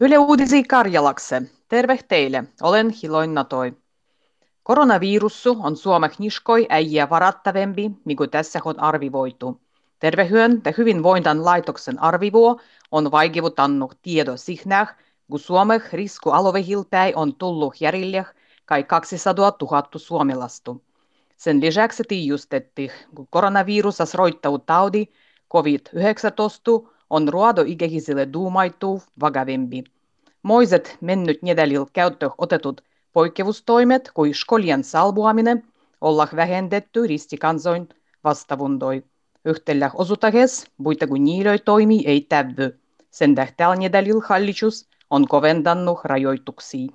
Yle Uutisi Karjalakse. Terve teille. Olen Hiloin Natoi. Koronavirussu on Suomek niskoi äijä varattavempi, mikä tässä on arvivoitu. Tervehyön ja hyvinvointan laitoksen arvivuo on vaikivutannut tiedo sihnäh, kun Suomek risku alovehilpäi on tullut järjille kai 200 000 suomalastu. Sen lisäksi tiijustettiin, kun koronavirus roittau taudi COVID-19 on ruodoikäisille duumaitu vakavempi. Moiset mennyt nedälil käyttö otetut poikkeustoimet kuin skolien salbuaminen olla vähennetty ristikansoin vastavundoi. Yhtellä osutahes, buita kun niilöi toimi ei tävy. Sen tähtäl nedälil hallitus on koventannut rajoituksia.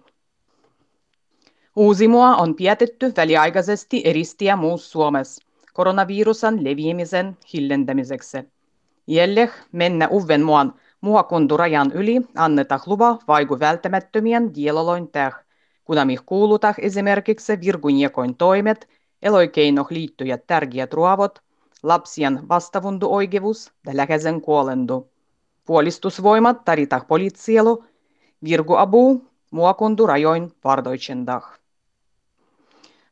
Uusimua on pietetty väliaikaisesti eristiä muus Suomessa koronavirusan leviämisen hillentämiseksi. Jäljeh mennä uven muan muakunturajan yli annetaan lupa vaiku välttämättömien dieloloin täh, kunamih kuulutah esimerkiksi virguniekoin toimet, eloikeinoh liittyjät tärkeät ruovot, lapsien vastavundu-oikevus ja läheisen kuolendu. Puolistusvoimat taritah poliitsielu, virguabu, muakundurajoin vardoitsendah.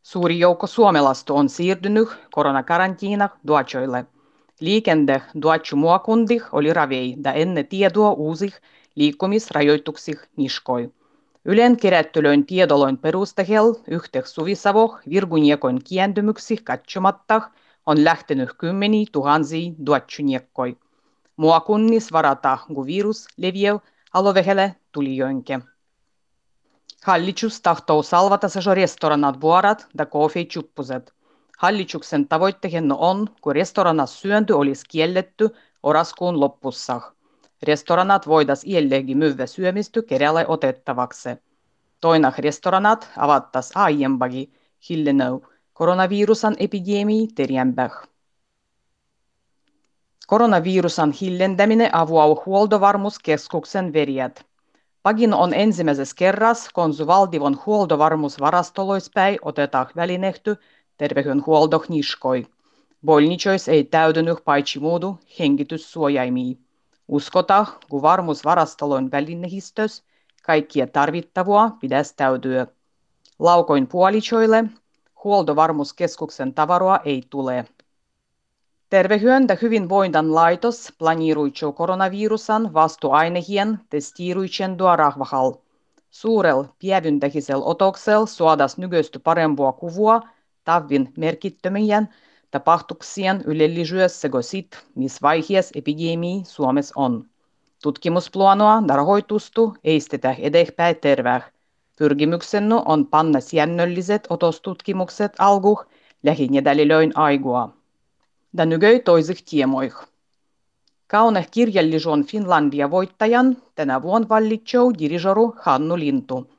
Suuri joukko suomalaista on siirtynyt koronakarantiinah duachoille – Liikende duatšu muokundih oli ravei ja enne tietoa uusih liikkumisrajoituksih niskoi. Ylen kerättylöin tiedoloin perustahel yhteh suvisavoh virguniekoin kiendymyksih katsomatta on lähtenyt kymmeni tuhansia duatsuniekkoi. Muokunnis varata, kun virus leviää alovehelle tulijoinke. Hallitus tahtoo salvata se restoranat vuorat ja koofeitsuppuset. Hallituksen tavoitteena on, kun restoranassa syönty olisi kielletty oraskuun loppussa. Restoranat voidas jälleen myydä syömistä kerälle otettavaksi. Toina restoranat avattas aiempagi hillenau koronavirusan epidemii terjempää. Koronavirusan hillentäminen avuaa huoltovarmuuskeskuksen verjät. Pagin on ensimmäisessä kerras, kun valtivon huoltovarmuusvarastoloispäin otetaan välinehty terveydenhuolto niskoi. Bolnicois ei täytynyt paitsi muudu hengityssuojaimia. Uskota, kun varmuusvarastolon välinehistös, kaikkia tarvittavua pitäisi täytyä. Laukoin puolichoille huoltovarmuuskeskuksen tavaroa ei tule. Tervehyön ja hyvinvointan laitos planiruitsuu koronavirusan vastuainehien testiiruitsendua rahvahal. Suurel pievyntähisel otoksel suodas nykyistä parempua kuvua tavin merkittömien tapahtuksien ylellisyydessä sit, missä vaiheessa epidemia Suomessa on. Tutkimusplanoa ja rahoitustu eistetään eteenpäin terveä. Pyrkimyksennu on panna säännölliset otostutkimukset alkuh lähinedälilöin aigua. Ja nykyi toisih tiemoih. Kauneh kirjallisuon Finlandia voittajan tänä vuonna vallitsou dirijoru Hannu Lintu.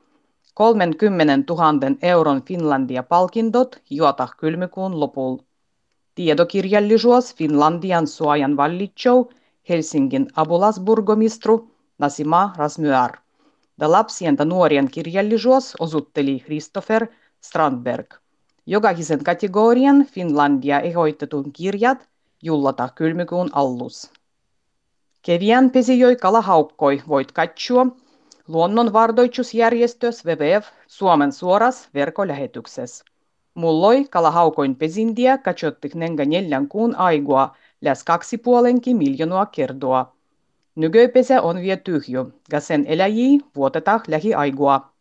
30 000 euron Finlandia-palkintot juotah kylmikuun lopulla. Tiedokirjallisuus Finlandian suojan vallitsou Helsingin abulasburgomistru Nasima Rasmyar. Ja lapsien ja nuorien kirjallisuus osutteli Christopher Strandberg. Jokaisen kategorian Finlandia ehoitetun kirjat jullata kylmikuun allus. Keviän pesijoi kalahaukkoi voit katsua Luonnonvardoitusjärjestös WWF Suomen suoras verkkolähetyksessä. Mulloi kalahaukoin pesintiä katsottik nenga neljän kuun aigua läs kaksi puolenkin miljoonaa kertoa. Nykyipesä on vielä tyhjö, ja sen eläjiä vuotetaan lähiaigua.